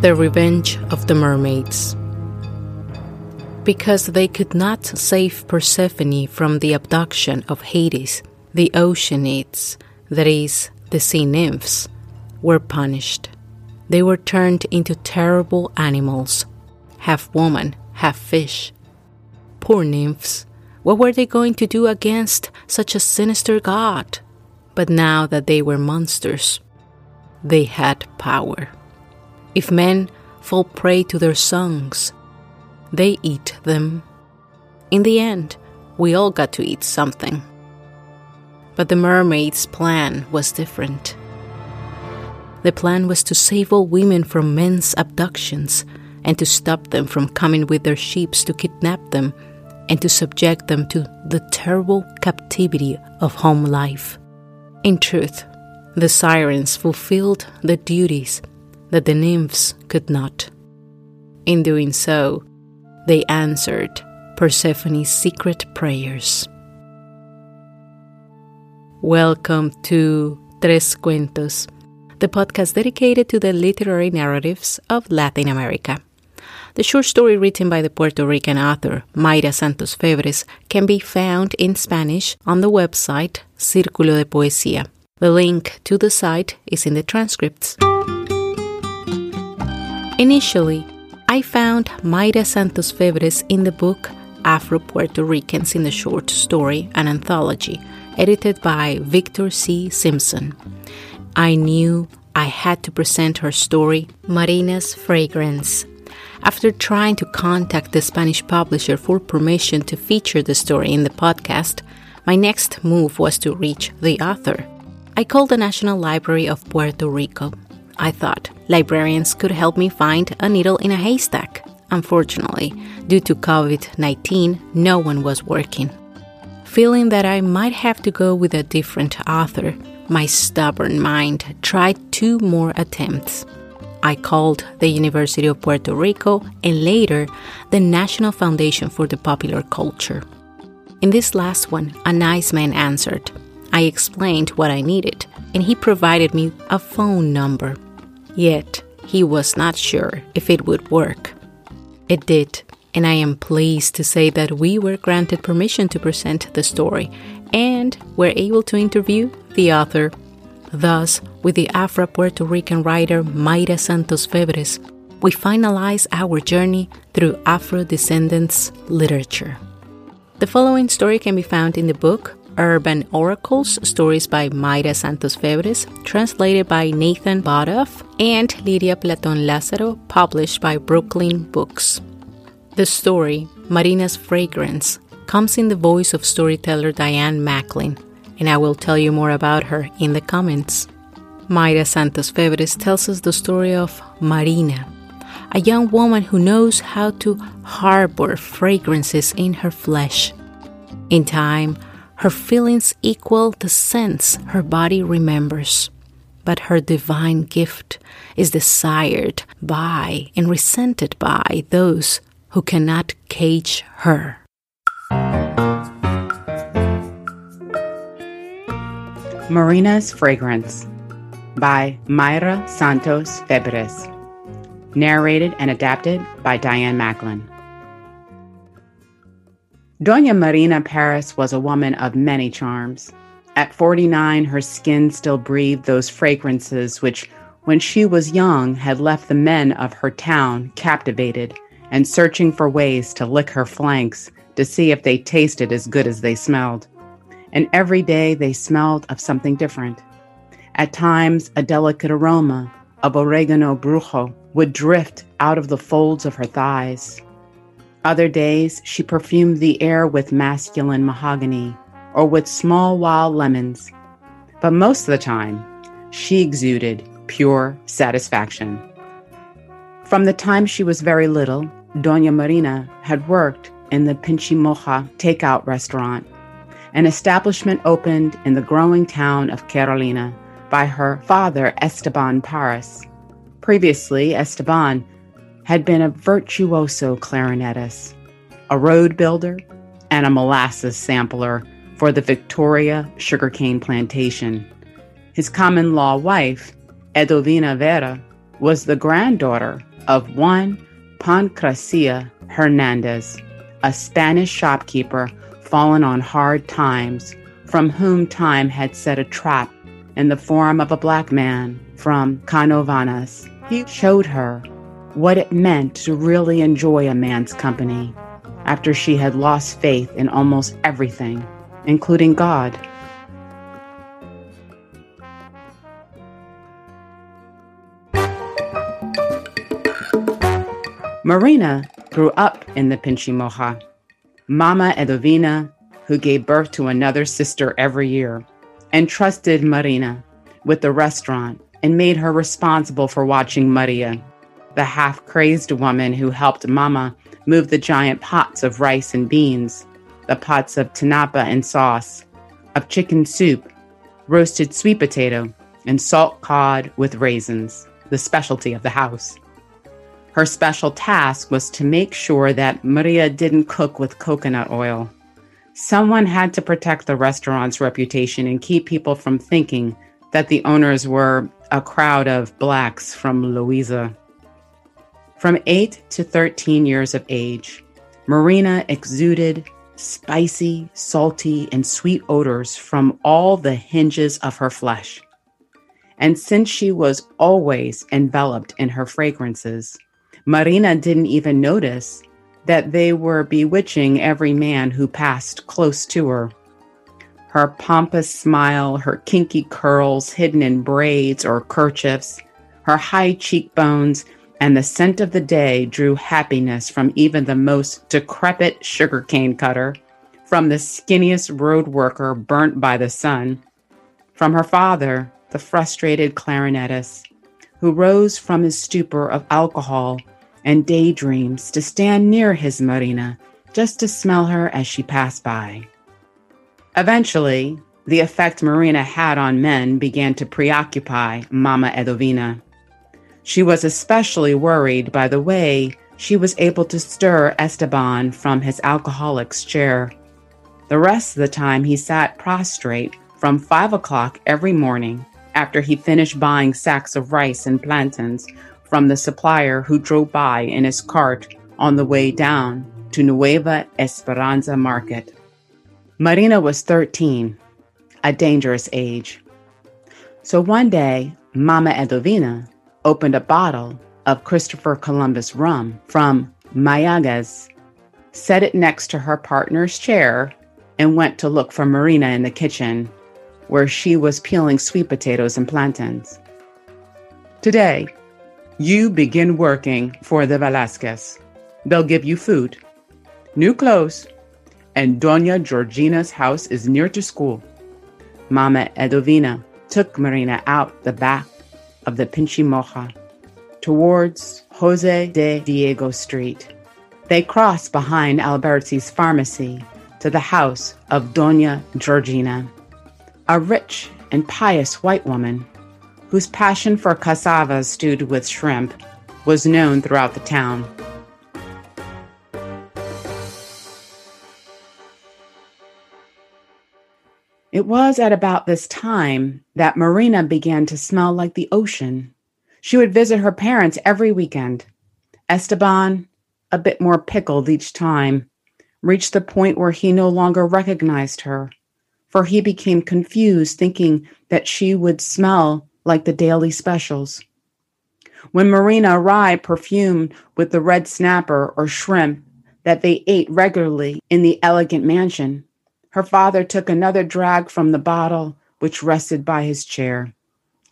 The Revenge of the Mermaids. Because they could not save Persephone from the abduction of Hades, the Oceanids, that is, the sea nymphs, were punished. They were turned into terrible animals, half woman, half fish. Poor nymphs, what were they going to do against such a sinister god? But now that they were monsters, they had power. If men fall prey to their songs, they eat them. In the end, we all got to eat something. But the mermaid's plan was different. The plan was to save all women from men's abductions and to stop them from coming with their ships to kidnap them and to subject them to the terrible captivity of home life. In truth, the sirens fulfilled the duties that the nymphs could not. In doing so, they answered Persephone's secret prayers. Welcome to Tres Cuentos, the podcast dedicated to the literary narratives of Latin America. The short story written by the Puerto Rican author Mayra Santos Febres can be found in Spanish on the website Círculo de Poesía. The link to the site is in the transcripts. Initially, I found Mayra Santos Febres in the book Afro Puerto Ricans in the Short Story, an anthology, edited by Victor C. Simpson. I knew I had to present her story, Marina's Fragrance, after trying to contact the Spanish publisher for permission to feature the story in the podcast, my next move was to reach the author. I called the National Library of Puerto Rico. I thought librarians could help me find a needle in a haystack. Unfortunately, due to COVID 19, no one was working. Feeling that I might have to go with a different author, my stubborn mind tried two more attempts. I called the University of Puerto Rico and later the National Foundation for the Popular Culture. In this last one, a nice man answered. I explained what I needed, and he provided me a phone number. Yet, he was not sure if it would work. It did, and I am pleased to say that we were granted permission to present the story and were able to interview the author Thus, with the Afro Puerto Rican writer Mayra Santos Febres, we finalize our journey through Afro descendants literature. The following story can be found in the book Urban Oracles Stories by Mayra Santos Febres, translated by Nathan Budoff and Lydia Platon Lazaro, published by Brookline Books. The story, Marina's Fragrance, comes in the voice of storyteller Diane Macklin, and I will tell you more about her in the comments. Mayra Santos Febres tells us the story of Marina, a young woman who knows how to harbor fragrances in her flesh. In time, her feelings equal the sense her body remembers. But her divine gift is desired by and resented by those who cannot cage her. Marina's Fragrance by Mayra Santos Febres. Narrated and adapted by Diane Macklin. Doña Marina Paris was a woman of many charms. At 49, her skin still breathed those fragrances which, when she was young, had left the men of her town captivated and searching for ways to lick her flanks to see if they tasted as good as they smelled and every day they smelled of something different. At times, a delicate aroma of oregano brujo would drift out of the folds of her thighs. Other days, she perfumed the air with masculine mahogany or with small wild lemons. But most of the time, she exuded pure satisfaction. From the time she was very little, Doña Marina had worked in the Pinchimoja takeout restaurant an establishment opened in the growing town of Carolina by her father, Esteban Paris. Previously, Esteban had been a virtuoso clarinetist, a road builder, and a molasses sampler for the Victoria sugarcane plantation. His common law wife, Edovina Vera, was the granddaughter of one Pancracia Hernandez, a Spanish shopkeeper fallen on hard times, from whom time had set a trap in the form of a black man from Canovanas. He showed her what it meant to really enjoy a man's company after she had lost faith in almost everything, including God. Marina grew up in the Pinchimoja. Mama Edovina, who gave birth to another sister every year, entrusted Marina with the restaurant and made her responsible for watching Maria, the half crazed woman who helped Mama move the giant pots of rice and beans, the pots of tanapa and sauce, of chicken soup, roasted sweet potato, and salt cod with raisins, the specialty of the house. Her special task was to make sure that Maria didn't cook with coconut oil. Someone had to protect the restaurant's reputation and keep people from thinking that the owners were a crowd of blacks from Loíza. From 8 to 13 years of age, Marina exuded spicy, salty, and sweet odors from all the hinges of her flesh. And since she was always enveloped in her fragrances, Marina didn't even notice that they were bewitching every man who passed close to her. Her pompous smile, her kinky curls hidden in braids or kerchiefs, her high cheekbones, and the scent of the day drew happiness from even the most decrepit sugarcane cutter, from the skinniest road worker burnt by the sun, from her father, the frustrated clarinetist, who rose from his stupor of alcohol and daydreams to stand near his Marina just to smell her as she passed by. Eventually, the effect Marina had on men began to preoccupy Mama Edovina. She was especially worried by the way she was able to stir Esteban from his alcoholic's chair. The rest of the time, he sat prostrate from five o'clock every morning after he finished buying sacks of rice and plantains from the supplier who drove by in his cart on the way down to Nueva Esperanza Market. Marina was 13, a dangerous age. So one day, Mama Edovina opened a bottle of Christopher Columbus rum from Mayagüez, set it next to her partner's chair, and went to look for Marina in the kitchen, where she was peeling sweet potatoes and plantains. Today, you begin working for the Velasquez. They'll give you food, new clothes, and Doña Georgina's house is near to school. Mama Edovina took Marina out the back of the Pinchimoja towards Jose de Diego Street. They crossed behind Alberti's pharmacy to the house of Doña Georgina, a rich and pious white woman whose passion for cassava stewed with shrimp was known throughout the town. It was at about this time that Marina began to smell like the ocean. She would visit her parents every weekend. Esteban, a bit more pickled each time, reached the point where he no longer recognized her, for he became confused, thinking that she would smell like the daily specials. When Marina arrived perfumed with the red snapper or shrimp that they ate regularly in the elegant mansion, her father took another drag from the bottle which rested by his chair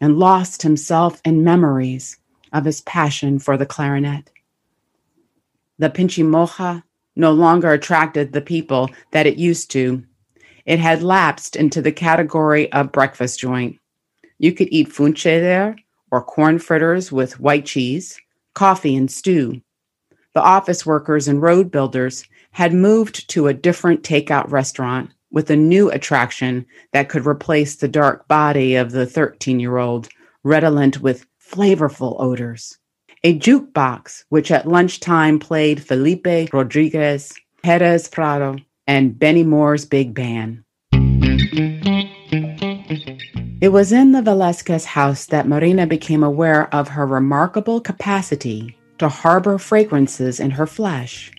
and lost himself in memories of his passion for the clarinet. The Pinchimoja no longer attracted the people that it used to. It had lapsed into the category of breakfast joint. You could eat funche there, or corn fritters with white cheese, coffee, and stew. The office workers and road builders had moved to a different takeout restaurant with a new attraction that could replace the dark body of the 13 year old, redolent with flavorful odors. A jukebox, which at lunchtime played Felipe Rodriguez, Perez Prado, and Benny Moré's Big Band. It was in the Velasquez house that Marina became aware of her remarkable capacity to harbor fragrances in her flesh.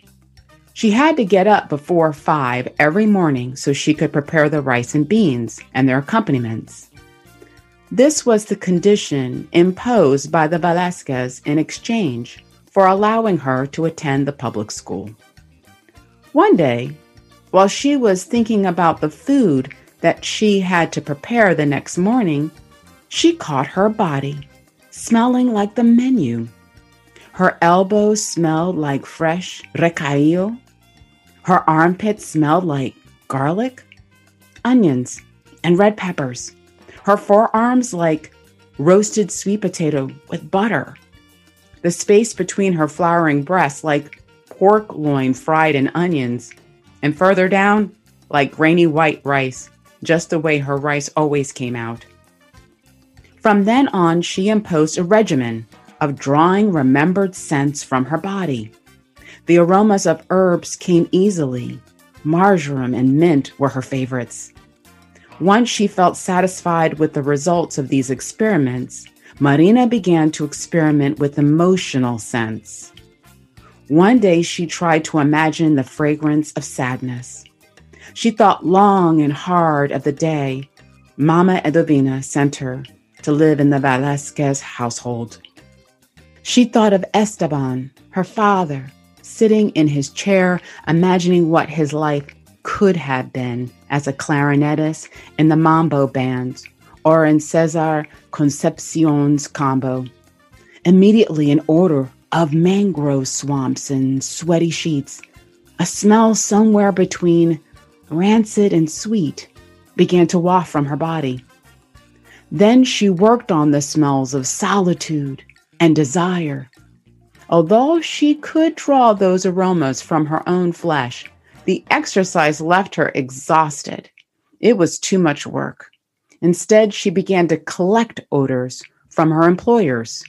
She had to get up before five every morning so she could prepare the rice and beans and their accompaniments. This was the condition imposed by the Velasquez in exchange for allowing her to attend the public school. One day, while she was thinking about the food that she had to prepare the next morning, she caught her body smelling like the menu. Her elbows smelled like fresh recaillo. Her armpits smelled like garlic, onions, and red peppers. Her forearms like roasted sweet potato with butter. The space between her flowering breasts like pork loin fried in onions. And further down, like grainy white rice, just the way her rice always came out. From then on, she imposed a regimen of drawing remembered scents from her body. The aromas of herbs came easily. Marjoram and mint were her favorites. Once she felt satisfied with the results of these experiments, Marina began to experiment with emotional scents. One day she tried to imagine the fragrance of sadness. She thought long and hard of the day Mama Edovina sent her to live in the Velasquez household. She thought of Esteban, her father, sitting in his chair, imagining what his life could have been as a clarinetist in the mambo band or in Cesar Concepcion's combo. Immediately, an odor of mangrove swamps and sweaty sheets, a smell somewhere between rancid and sweet, began to waft from her body. Then she worked on the smells of solitude and desire. Although she could draw those aromas from her own flesh, the exercise left her exhausted. It was too much work. Instead, she began to collect odors from her employers,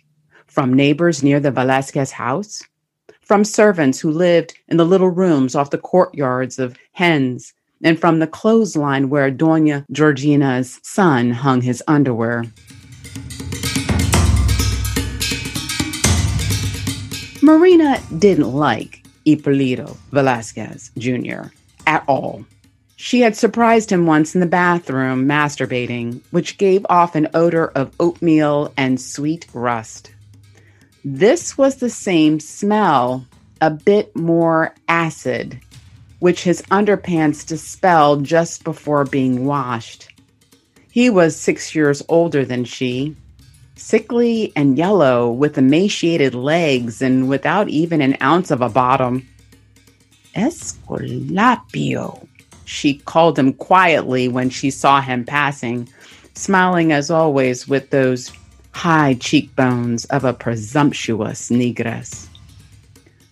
from neighbors near the Velasquez house, from servants who lived in the little rooms off the courtyards of hens and from the clothesline where Doña Georgina's son hung his underwear. Marina didn't like Ippolito Velasquez Jr. at all. She had surprised him once in the bathroom masturbating, which gave off an odor of oatmeal and sweet rust. This was the same smell, a bit more acid which his underpants dispelled just before being washed. He was six years older than she, sickly and yellow, with emaciated legs and without even an ounce of a bottom. Esculapio, she called him quietly when she saw him passing, smiling as always with those high cheekbones of a presumptuous negress.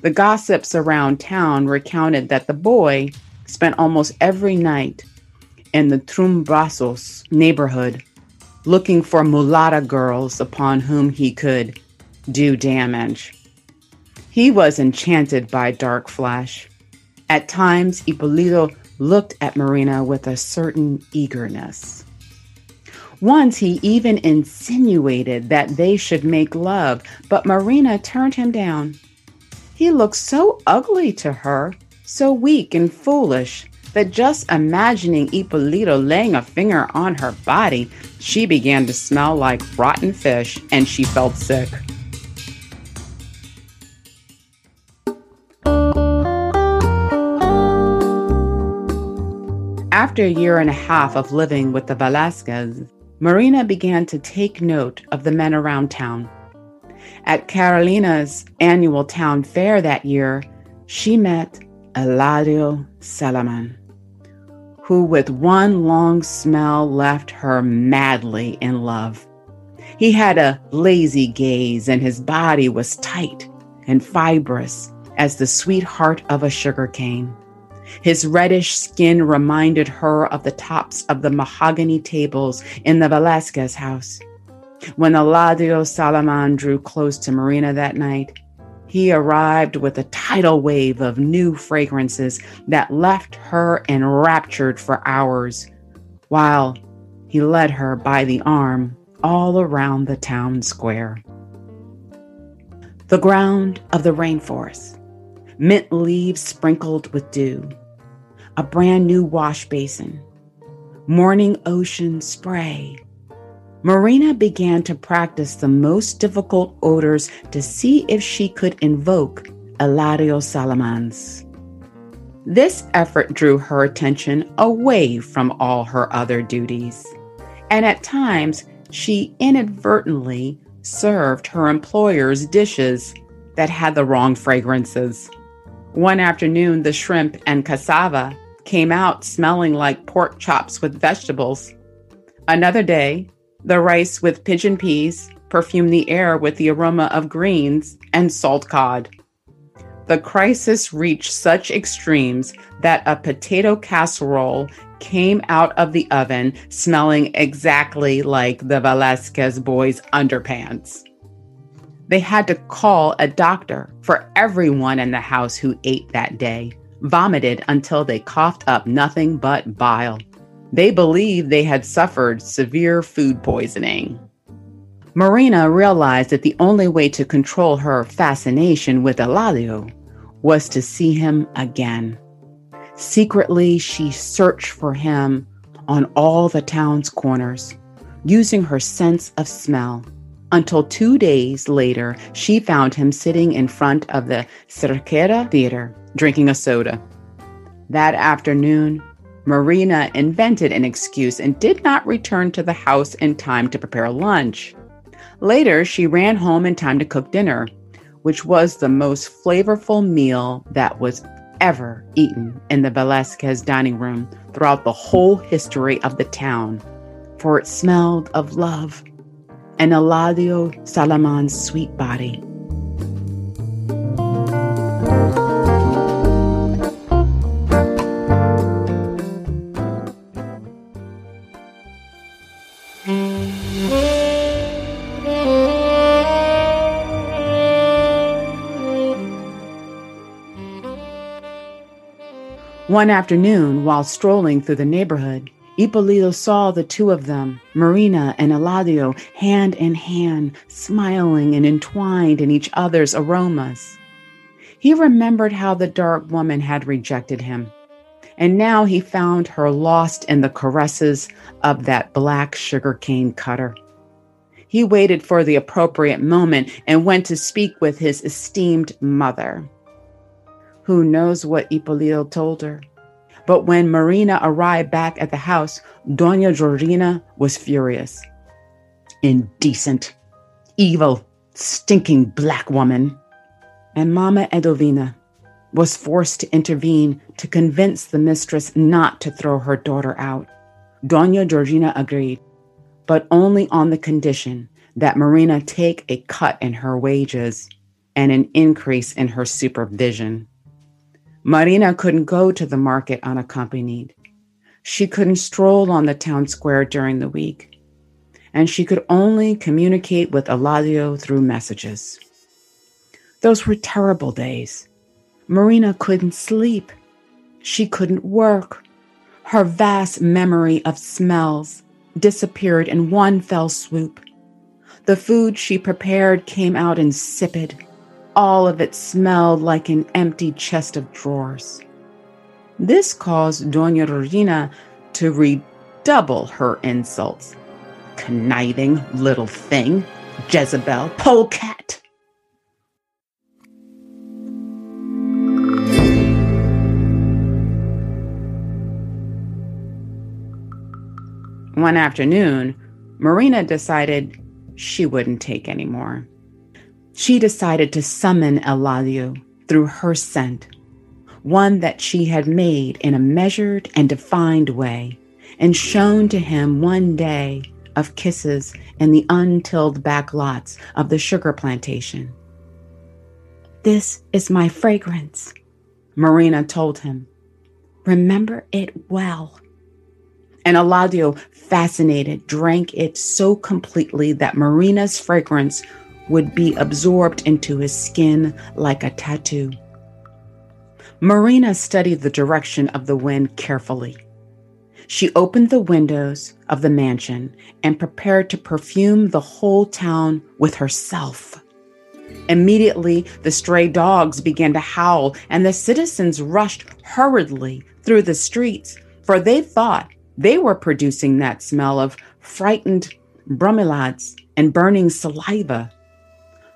The gossips around town recounted that the boy spent almost every night in the Trumbrazos neighborhood looking for mulatta girls upon whom he could do damage. He was enchanted by Dark Flash. At times, Ippolito looked at Marina with a certain eagerness. Once he even insinuated that they should make love, but Marina turned him down. He looked so ugly to her, so weak and foolish, that just imagining Ippolito laying a finger on her body, she began to smell like rotten fish and she felt sick. After a year and a half of living with the Velasquez, Marina began to take note of the men around town. At Carolina's annual town fair that year, she met Eladio Salaman, who with one long smell left her madly in love. He had a lazy gaze, and his body was tight and fibrous as the sweet heart of a sugar cane. His reddish skin reminded her of the tops of the mahogany tables in the Velasquez house. When Eladio Salaman drew close to Marina that night, he arrived with a tidal wave of new fragrances that left her enraptured for hours, while he led her by the arm all around the town square. The ground of the rainforest, mint leaves sprinkled with dew, a brand new wash basin, morning ocean spray. Marina began to practice the most difficult odors to see if she could invoke Eladio Salamans. This effort drew her attention away from all her other duties, and at times she inadvertently served her employer's dishes that had the wrong fragrances. One afternoon, the shrimp and cassava came out smelling like pork chops with vegetables. Another day, the rice with pigeon peas perfumed the air with the aroma of greens and salt cod. The crisis reached such extremes that a potato casserole came out of the oven smelling exactly like the Velasquez boys' underpants. They had to call a doctor for everyone in the house who ate that day, vomited until they coughed up nothing but bile. They believed they had suffered severe food poisoning. Marina realized that the only way to control her fascination with Eladio was to see him again. Secretly, she searched for him on all the town's corners, using her sense of smell. Until two days later, she found him sitting in front of the Cerquera Theater, drinking a soda. That afternoon, Marina invented an excuse and did not return to the house in time to prepare lunch. Later, she ran home in time to cook dinner, which was the most flavorful meal that was ever eaten in the Velasquez dining room throughout the whole history of the town, for it smelled of love and Eladio Salaman's sweet body. One afternoon, while strolling through the neighborhood, Ippolito saw the two of them, Marina and Eladio, hand in hand, smiling and entwined in each other's aromas. He remembered how the dark woman had rejected him, and now he found her lost in the caresses of that black sugarcane cutter. He waited for the appropriate moment and went to speak with his esteemed mother. Who knows what Ippolito told her? But when Marina arrived back at the house, Doña Georgina was furious. Indecent, evil, stinking black woman. And Mama Edovina was forced to intervene to convince the mistress not to throw her daughter out. Doña Georgina agreed, but only on the condition that Marina take a cut in her wages and an increase in her supervision. Marina couldn't go to the market unaccompanied. She couldn't stroll on the town square during the week. And she could only communicate with Eladio through messages. Those were terrible days. Marina couldn't sleep. She couldn't work. Her vast memory of smells disappeared in one fell swoop. The food she prepared came out insipid all of it smelled like an empty chest of drawers. This caused Doña Regina to redouble her insults. Conniving little thing, Jezebel, polecat. One afternoon, Marina decided she wouldn't take any more she decided to summon Eladio through her scent, one that she had made in a measured and defined way, and shown to him one day of kisses in the untilled back lots of the sugar plantation. This is my fragrance, Marina told him. Remember it well. And Eladio, fascinated, drank it so completely that Marina's fragrance would be absorbed into his skin like a tattoo. Marina studied the direction of the wind carefully. She opened the windows of the mansion and prepared to perfume the whole town with herself. Immediately, the stray dogs began to howl, and the citizens rushed hurriedly through the streets, for they thought they were producing that smell of frightened bromeliads and burning saliva.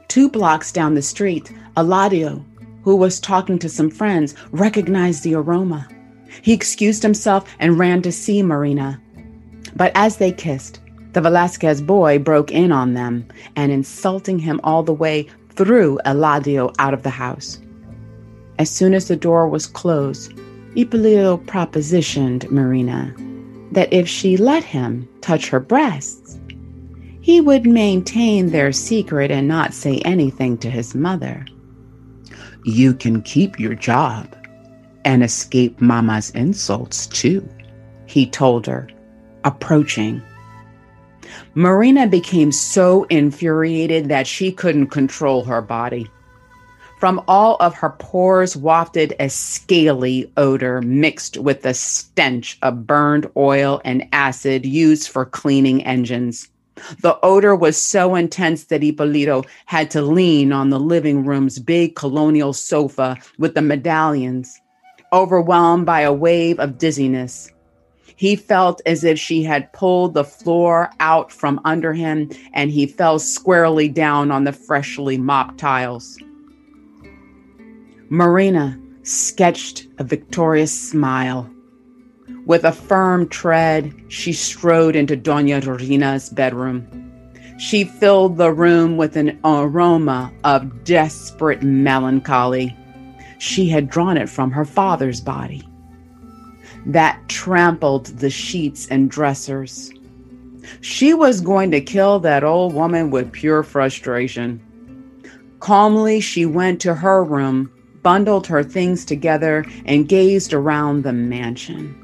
Two blocks down the street, Eladio, who was talking to some friends, recognized the aroma. He excused himself and ran to see Marina. But as they kissed, the Velasquez boy broke in on them and insulting him all the way threw Eladio out of the house. As soon as the door was closed, Ippolito propositioned Marina that if she let him touch her breasts, he would maintain their secret and not say anything to his mother. You can keep your job and escape Mama's insults too, he told her, approaching. Marina became so infuriated that she couldn't control her body. From all of her pores wafted a scaly odor mixed with the stench of burned oil and acid used for cleaning engines. The odor was so intense that Ippolito had to lean on the living room's big colonial sofa with the medallions, overwhelmed by a wave of dizziness. He felt as if she had pulled the floor out from under him, and he fell squarely down on the freshly mopped tiles. Marina sketched a victorious smile. With a firm tread, she strode into Dona Dorina's bedroom. She filled the room with an aroma of desperate melancholy. She had drawn it from her father's body. That trampled the sheets and dressers. She was going to kill that old woman with pure frustration. Calmly, she went to her room bundled her things together, and gazed around the mansion.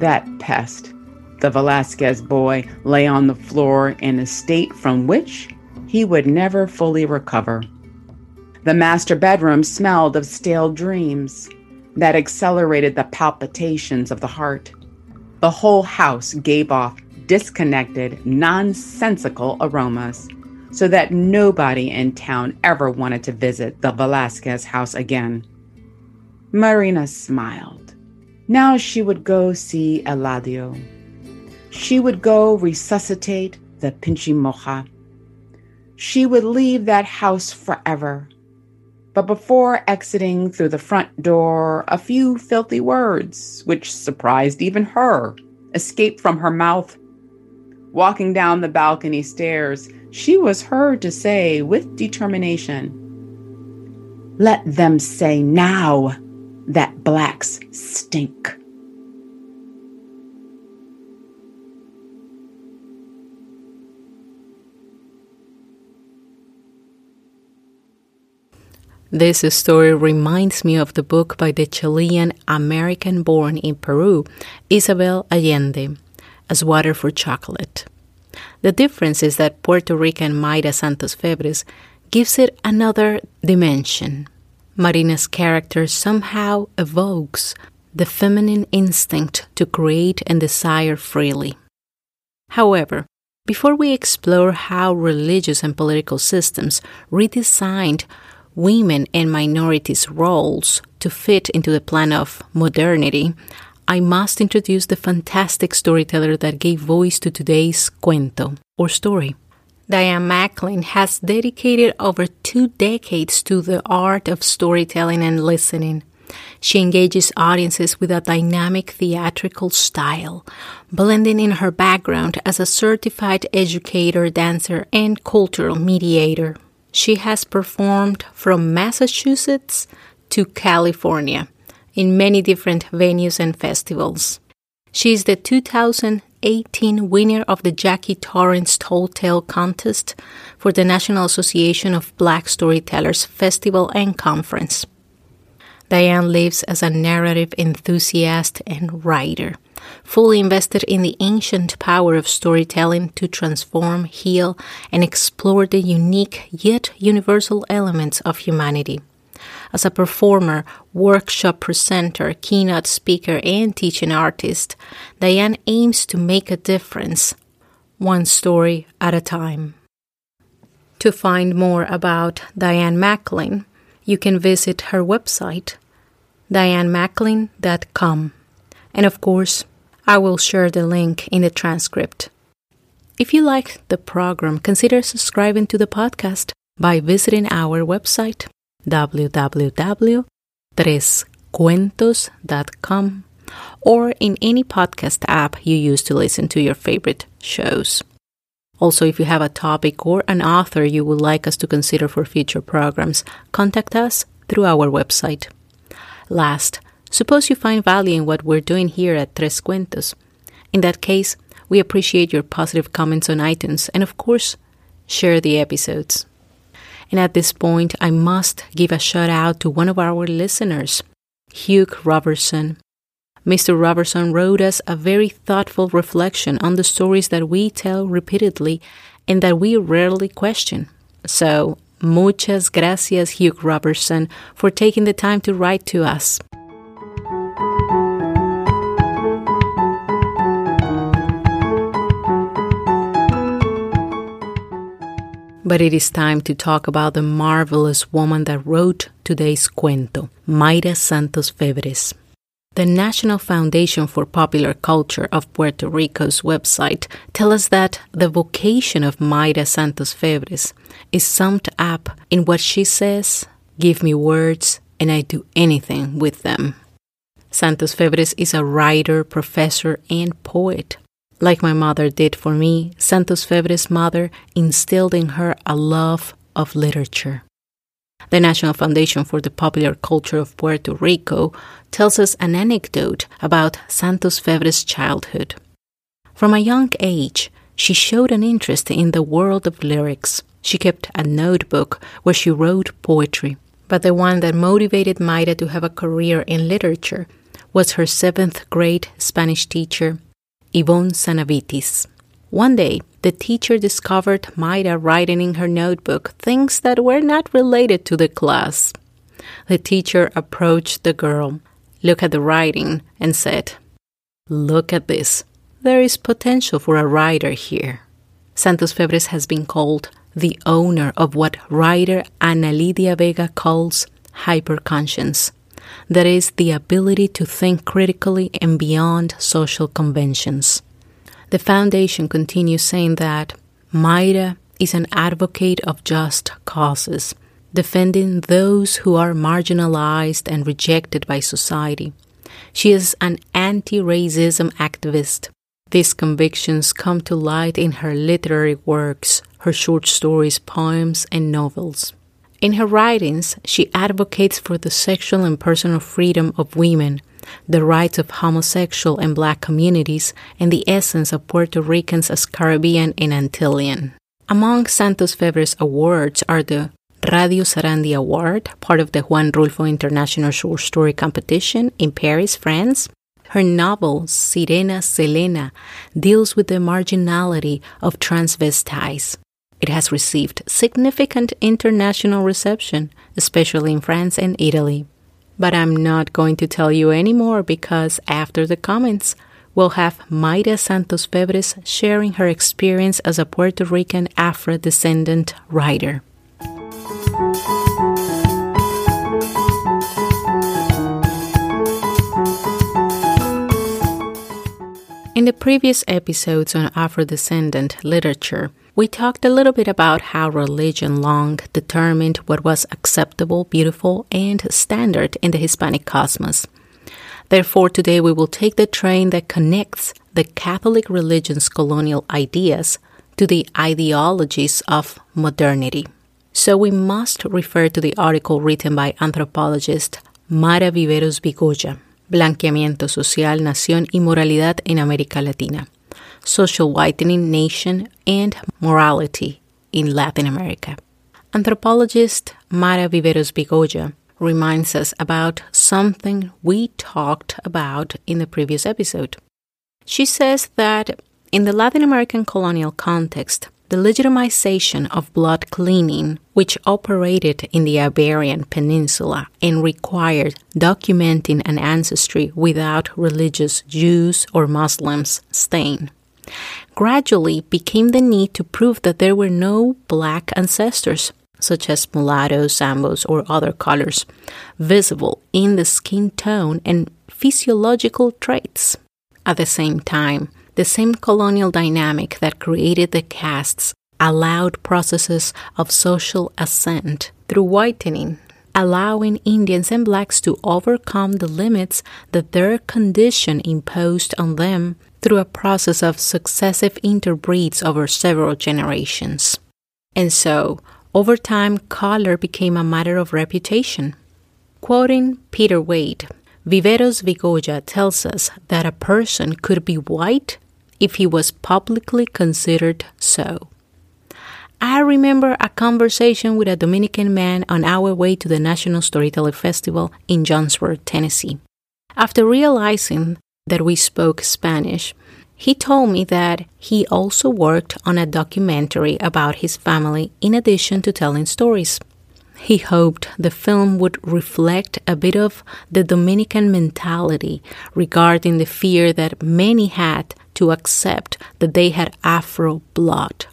That pest, the Velasquez boy, lay on the floor in a state from which he would never fully recover. The master bedroom smelled of stale dreams that accelerated the palpitations of the heart. The whole house gave off disconnected, nonsensical aromas so that nobody in town ever wanted to visit the Velasquez house again. Marina smiled. Now she would go see Eladio. She would go resuscitate the Pinchi Mocha. She would leave that house forever. But before exiting through the front door, a few filthy words, which surprised even her, escaped from her mouth. Walking down the balcony stairs, she was heard to say with determination, Let them say now that blacks stink. This story reminds me of the book by the Chilean American born in Peru, Isabel Allende, As Water for Chocolate. The difference is that Puerto Rican Mayra Santos Febres gives it another dimension. Marina's character somehow evokes the feminine instinct to create and desire freely. However, before we explore how religious and political systems redesigned women and minorities' roles to fit into the plan of modernity, I must introduce the fantastic storyteller that gave voice to today's cuento or story. Diane Macklin has dedicated over two decades to the art of storytelling and listening. She engages audiences with a dynamic theatrical style, blending in her background as a certified educator, dancer, and cultural mediator. She has performed from Massachusetts to California in many different venues and festivals. She is the 2018 winner of the Jackie Torrance Tall Tale Contest for the National Association of Black Storytellers Festival and Conference. Diane lives as a narrative enthusiast and writer, fully invested in the ancient power of storytelling to transform, heal, and explore the unique yet universal elements of humanity. As a performer, workshop presenter, keynote speaker, and teaching artist, Diane aims to make a difference, one story at a time. To find more about Diane Macklin, you can visit her website, dianemacklin.com. And of course, I will share the link in the transcript. If you like the program, consider subscribing to the podcast by visiting our website www.trescuentos.com or in any podcast app you use to listen to your favorite shows. Also, if you have a topic or an author you would like us to consider for future programs, contact us through our website. Last, suppose you find value in what we're doing here at Tres Cuentos. In that case, we appreciate your positive comments on iTunes and, of course, share the episodes. And at this point, I must give a shout out to one of our listeners, Hugh Robertson. Mr. Robertson wrote us a very thoughtful reflection on the stories that we tell repeatedly and that we rarely question. So, muchas gracias, Hugh Robertson, for taking the time to write to us. But it is time to talk about the marvelous woman that wrote today's cuento, Mayra Santos Febres. The National Foundation for Popular Culture of Puerto Rico's website tells us that the vocation of Mayra Santos Febres is summed up in what she says Give me words, and I do anything with them. Santos Febres is a writer, professor, and poet. Like my mother did for me, Santos Febres' mother instilled in her a love of literature. The National Foundation for the Popular Culture of Puerto Rico tells us an anecdote about Santos Febres' childhood. From a young age, she showed an interest in the world of lyrics. She kept a notebook where she wrote poetry. But the one that motivated Mayra to have a career in literature was her seventh grade Spanish teacher, Yvonne Sanavitis. One day, the teacher discovered Mayra writing in her notebook things that were not related to the class. The teacher approached the girl, looked at the writing, and said, Look at this. There is potential for a writer here. Santos Febres has been called the owner of what writer Ana Lydia Vega calls hyperconscience that is, the ability to think critically and beyond social conventions. The Foundation continues saying that Mayra is an advocate of just causes, defending those who are marginalized and rejected by society. She is an anti racism activist. These convictions come to light in her literary works, her short stories, poems, and novels. In her writings, she advocates for the sexual and personal freedom of women, the rights of homosexual and black communities, and the essence of Puerto Ricans as Caribbean and Antillean. Among Santos Febres' awards are the Radio Sarandi Award, part of the Juan Rulfo International Short Story Competition in Paris, France. Her novel, Sirena Selena, deals with the marginality of transvestites. It has received significant international reception, especially in France and Italy. But I'm not going to tell you any more because after the comments, we'll have Mayra Santos Febres sharing her experience as a Puerto Rican Afro descendant writer. In the previous episodes on Afro descendant literature, we talked a little bit about how religion long determined what was acceptable, beautiful, and standard in the Hispanic cosmos. Therefore, today we will take the train that connects the Catholic religion's colonial ideas to the ideologies of modernity. So we must refer to the article written by anthropologist Mara Viveros Vigoya, Blanqueamiento Social, Nación y Moralidad en América Latina social whitening nation, and morality in Latin America. Anthropologist Mara Viveros Vigoya reminds us about something we talked about in the previous episode. She says that in the Latin American colonial context, the legitimization of blood cleaning, which operated in the Iberian Peninsula and required documenting an ancestry without religious Jews or Muslims stain, gradually became the need to prove that there were no black ancestors, such as mulattoes, zambos, or other colors, visible in the skin tone and physiological traits. At the same time, the same colonial dynamic that created the castes allowed processes of social ascent through whitening, allowing Indians and blacks to overcome the limits that their condition imposed on them through a process of successive interbreeds over several generations. And so, over time, color became a matter of reputation. Quoting Peter Wade, Viveros Vigoya tells us that a person could be white if he was publicly considered so. I remember a conversation with a Dominican man on our way to the National Storyteller Festival in Jonesborough, Tennessee. After realizing that we spoke Spanish, he told me that he also worked on a documentary about his family in addition to telling stories. He hoped the film would reflect a bit of the Dominican mentality regarding the fear that many had to accept that they had Afro blood.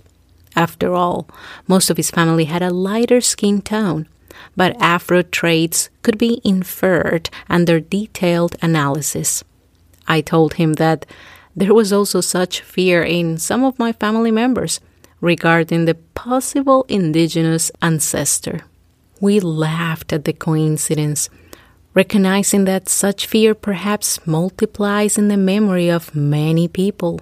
After all, most of his family had a lighter skin tone, but Afro traits could be inferred under detailed analysis. I told him that there was also such fear in some of my family members regarding the possible indigenous ancestor. We laughed at the coincidence, recognizing that such fear perhaps multiplies in the memory of many people.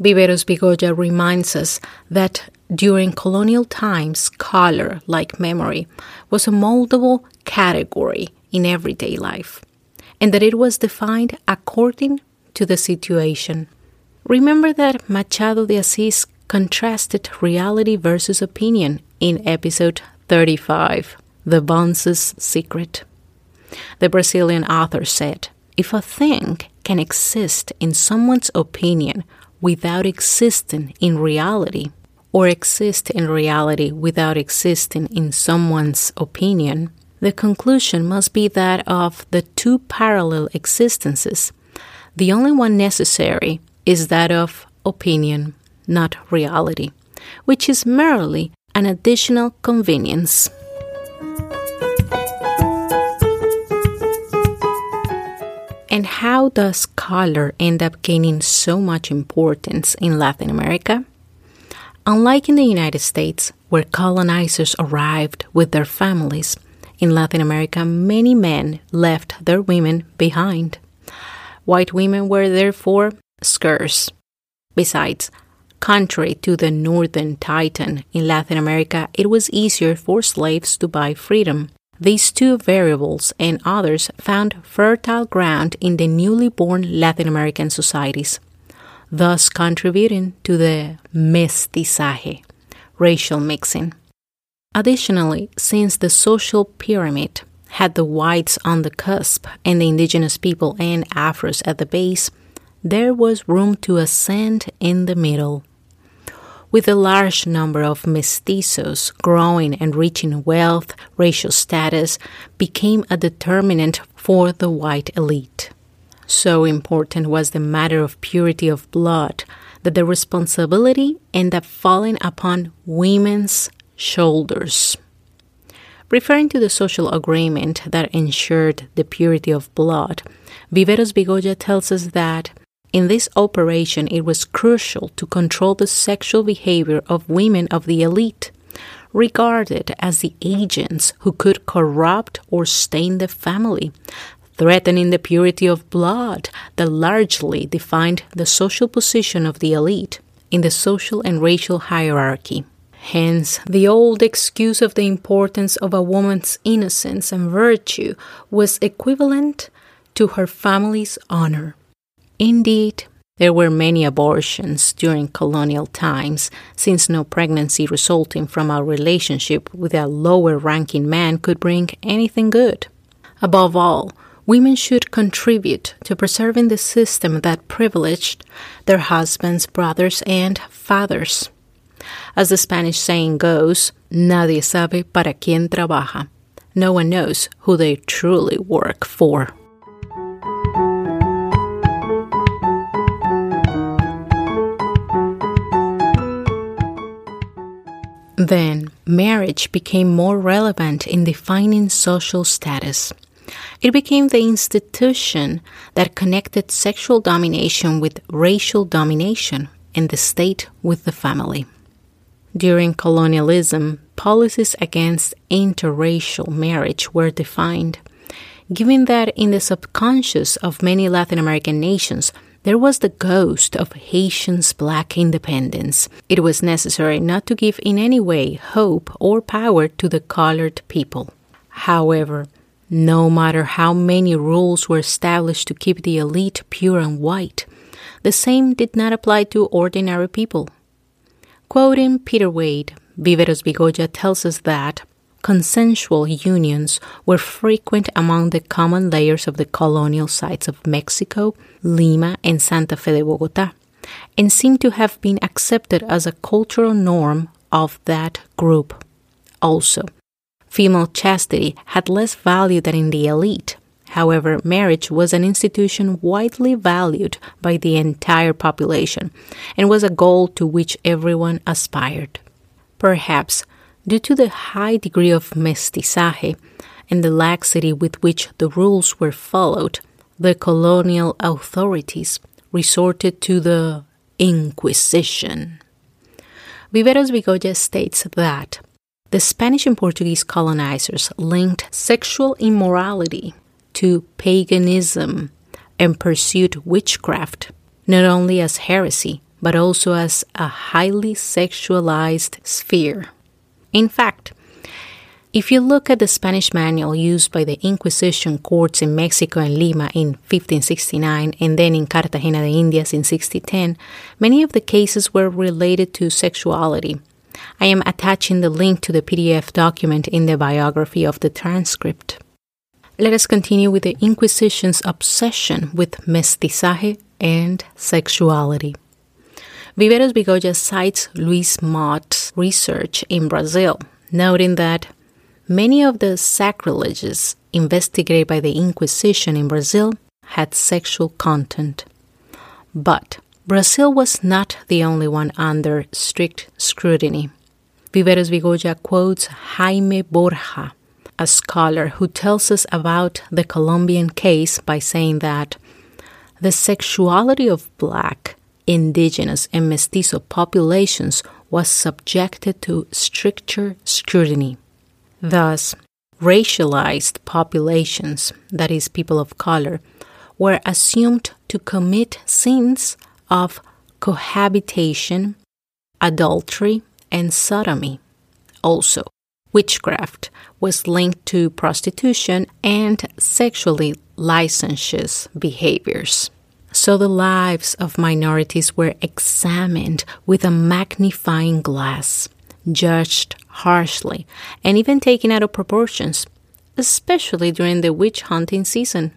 Viveros Vigoya reminds us that during colonial times, color, like memory, was a moldable category in everyday life, and that it was defined according to the situation. Remember that Machado de Assis contrasted reality versus opinion in episode 35, The Bonze's Secret. The Brazilian author said, If a thing can exist in someone's opinion without existing in reality, or exist in reality without existing in someone's opinion, the conclusion must be that of the two parallel existences, the only one necessary is that of opinion, not reality, which is merely an additional convenience. And how does color end up gaining so much importance in Latin America? Unlike in the United States, where colonizers arrived with their families, in Latin America, many men left their women behind. White women were therefore scarce. Besides, contrary to the northern Titan in Latin America, it was easier for slaves to buy freedom. These two variables and others found fertile ground in the newly born Latin American societies, thus contributing to the mestizaje, racial mixing. Additionally, since the social pyramid had the whites on the cusp and the indigenous people and Afros at the base, there was room to ascend in the middle with a large number of mestizos growing and reaching wealth, racial status became a determinant for the white elite. So important was the matter of purity of blood that the responsibility ended up falling upon women's shoulders. Referring to the social agreement that ensured the purity of blood, Viveros Vigoya tells us that in this operation, it was crucial to control the sexual behavior of women of the elite, regarded as the agents who could corrupt or stain the family, threatening the purity of blood that largely defined the social position of the elite in the social and racial hierarchy. Hence, the old excuse of the importance of a woman's innocence and virtue was equivalent to her family's honor. Indeed, there were many abortions during colonial times, since no pregnancy resulting from a relationship with a lower ranking man could bring anything good. Above all, women should contribute to preserving the system that privileged their husbands, brothers, and fathers. As the Spanish saying goes, nadie sabe para quién trabaja. No one knows who they truly work for. Then, marriage became more relevant in defining social status. It became the institution that connected sexual domination with racial domination and the state with the family. During colonialism, policies against interracial marriage were defined. Given that in the subconscious of many Latin American nations, there was the ghost of Haitians' black independence. It was necessary not to give in any way hope or power to the colored people. However, no matter how many rules were established to keep the elite pure and white, the same did not apply to ordinary people. Quoting Peter Wade, Viveros Vigoya tells us that consensual unions were frequent among the common layers of the colonial sites of Mexico, Lima, and Santa Fe de Bogota, and seem to have been accepted as a cultural norm of that group. Also, Female chastity had less value than in the elite. However, marriage was an institution widely valued by the entire population and was a goal to which everyone aspired. Perhaps due to the high degree of mestizaje and the laxity with which the rules were followed, the colonial authorities resorted to the Inquisition. Viveros Vigoya states that the Spanish and Portuguese colonizers linked sexual immorality to paganism and pursued witchcraft not only as heresy but also as a highly sexualized sphere. In fact, if you look at the Spanish manual used by the Inquisition courts in Mexico and Lima in 1569 and then in Cartagena de Indias in 1610, many of the cases were related to sexuality I am attaching the link to the PDF document in the biography of the transcript. Let us continue with the Inquisition's obsession with mestizaje and sexuality. Viveros Vigoya cites Luiz Mott's research in Brazil, noting that many of the sacrileges investigated by the Inquisition in Brazil had sexual content. But Brazil was not the only one under strict scrutiny. Viveros Vigoya quotes Jaime Borja, a scholar who tells us about the Colombian case by saying that the sexuality of black, indigenous, and mestizo populations was subjected to stricter scrutiny. Thus, racialized populations, that is, people of color, were assumed to commit sins of cohabitation, adultery, and sodomy. Also, witchcraft was linked to prostitution and sexually licentious behaviors. So the lives of minorities were examined with a magnifying glass, judged harshly, and even taken out of proportions, especially during the witch hunting season.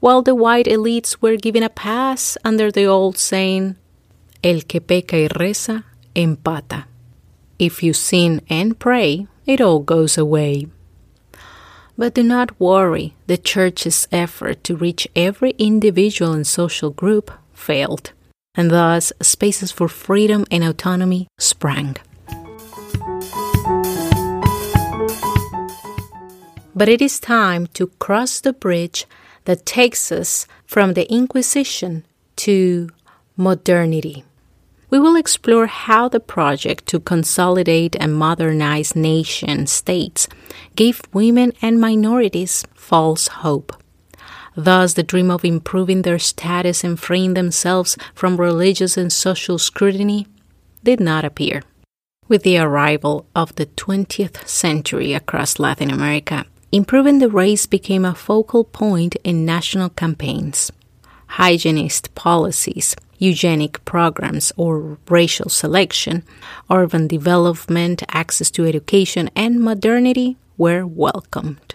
While the white elites were given a pass under the old saying, El que peca y reza, empata. If you sin and pray, it all goes away. But do not worry, the Church's effort to reach every individual and social group failed, and thus spaces for freedom and autonomy sprang. But it is time to cross the bridge that takes us from the Inquisition to modernity we will explore how the project to consolidate and modernize nation states gave women and minorities false hope. Thus, the dream of improving their status and freeing themselves from religious and social scrutiny did not appear. With the arrival of the 20th century across Latin America, improving the race became a focal point in national campaigns. Hygienist policies eugenic programs or racial selection, urban development, access to education, and modernity were welcomed.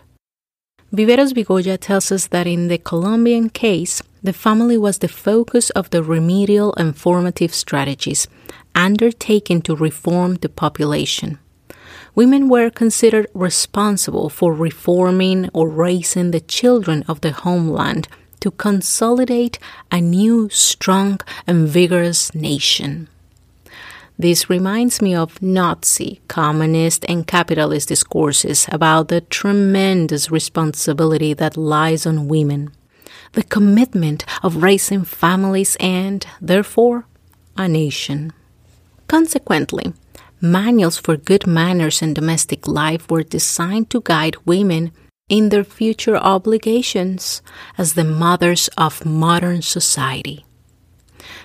Viveros Vigoya tells us that in the Colombian case, the family was the focus of the remedial and formative strategies undertaken to reform the population. Women were considered responsible for reforming or raising the children of the homeland to consolidate a new, strong, and vigorous nation. This reminds me of Nazi, communist, and capitalist discourses about the tremendous responsibility that lies on women, the commitment of raising families and, therefore, a nation. Consequently, manuals for good manners and domestic life were designed to guide women in their future obligations as the mothers of modern society.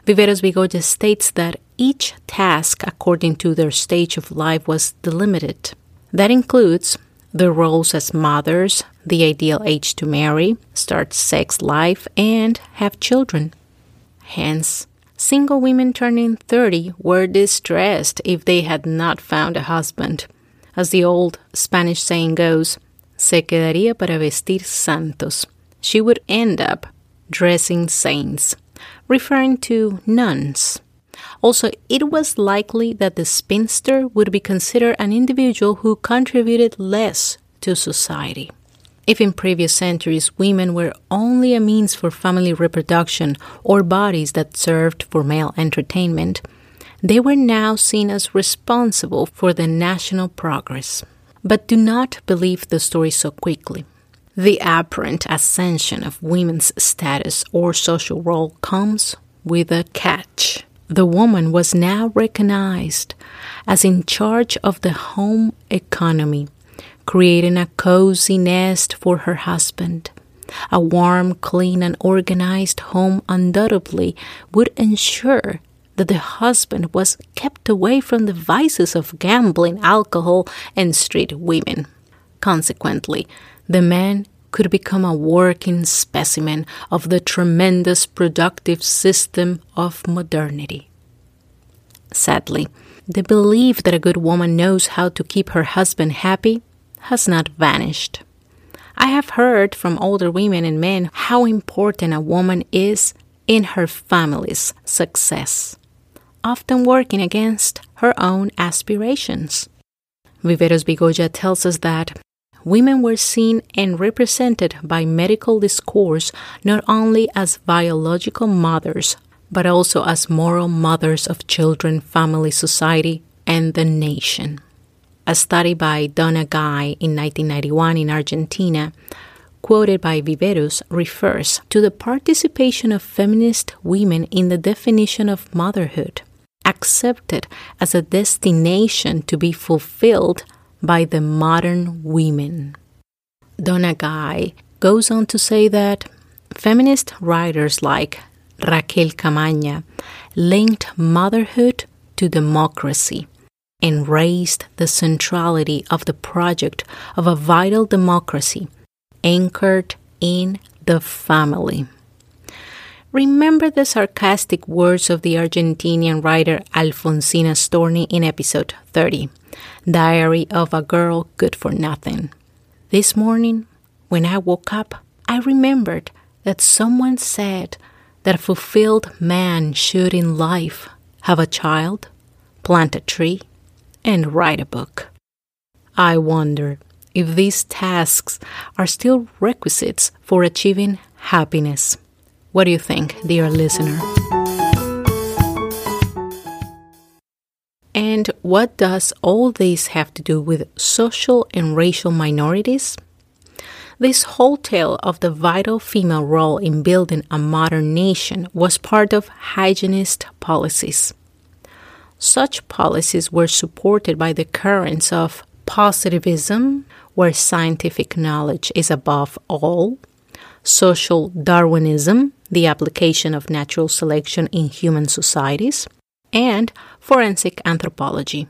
Viveros Vigoya states that each task, according to their stage of life, was delimited. That includes the roles as mothers, the ideal age to marry, start sex life, and have children. Hence, single women turning 30 were distressed if they had not found a husband. As the old Spanish saying goes, se quedaría para vestir santos. She would end up dressing saints, referring to nuns. Also, it was likely that the spinster would be considered an individual who contributed less to society. If in previous centuries women were only a means for family reproduction or bodies that served for male entertainment, they were now seen as responsible for the national progress. But do not believe the story so quickly. The apparent ascension of women's status or social role comes with a catch. The woman was now recognized as in charge of the home economy creating a cozy nest for her husband. A warm, clean, and organized home undoubtedly would ensure that the husband was kept away from the vices of gambling, alcohol, and street women. Consequently, the man could become a working specimen of the tremendous productive system of modernity. Sadly, the belief that a good woman knows how to keep her husband happy has not vanished. I have heard from older women and men how important a woman is in her family's success, often working against her own aspirations. Viveros Vigoya tells us that women were seen and represented by medical discourse not only as biological mothers, but also as moral mothers of children, family, society, and the nation. A study by Donna Guy in 1991 in Argentina, quoted by Viveros, refers to the participation of feminist women in the definition of motherhood, accepted as a destination to be fulfilled by the modern women. Donna Guy goes on to say that feminist writers like Raquel Camaña linked motherhood to democracy and raised the centrality of the project of a vital democracy anchored in the family. Remember the sarcastic words of the Argentinian writer Alfonsina Storni in episode 30 Diary of a Girl Good for Nothing. This morning, when I woke up, I remembered that someone said that a fulfilled man should in life have a child, plant a tree, and write a book. I wonder if these tasks are still requisites for achieving happiness. What do you think, dear listener? And what does all this have to do with social and racial minorities? This whole tale of the vital female role in building a modern nation was part of hygienist policies. Such policies were supported by the currents of positivism, where scientific knowledge is above all, social Darwinism, the application of natural selection in human societies, and forensic anthropology,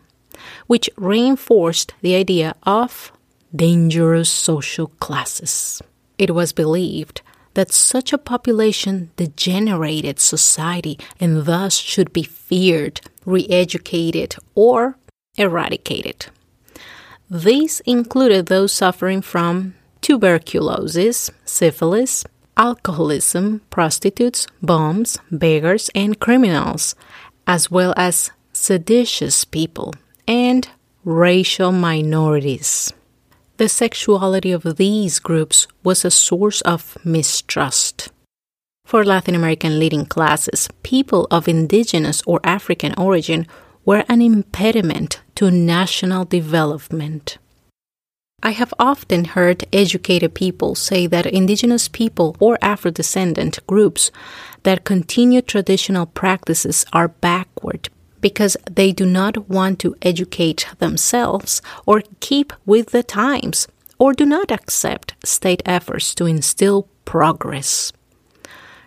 which reinforced the idea of dangerous social classes. It was believed that such a population degenerated society and thus should be feared re educated, or eradicated. These included those suffering from tuberculosis, syphilis, alcoholism, prostitutes, bombs, beggars, and criminals, as well as seditious people and racial minorities. The sexuality of these groups was a source of mistrust. For Latin American leading classes, people of indigenous or African origin were an impediment to national development. I have often heard educated people say that indigenous people or Afro descendant groups that continue traditional practices are backward because they do not want to educate themselves or keep with the times or do not accept state efforts to instill progress.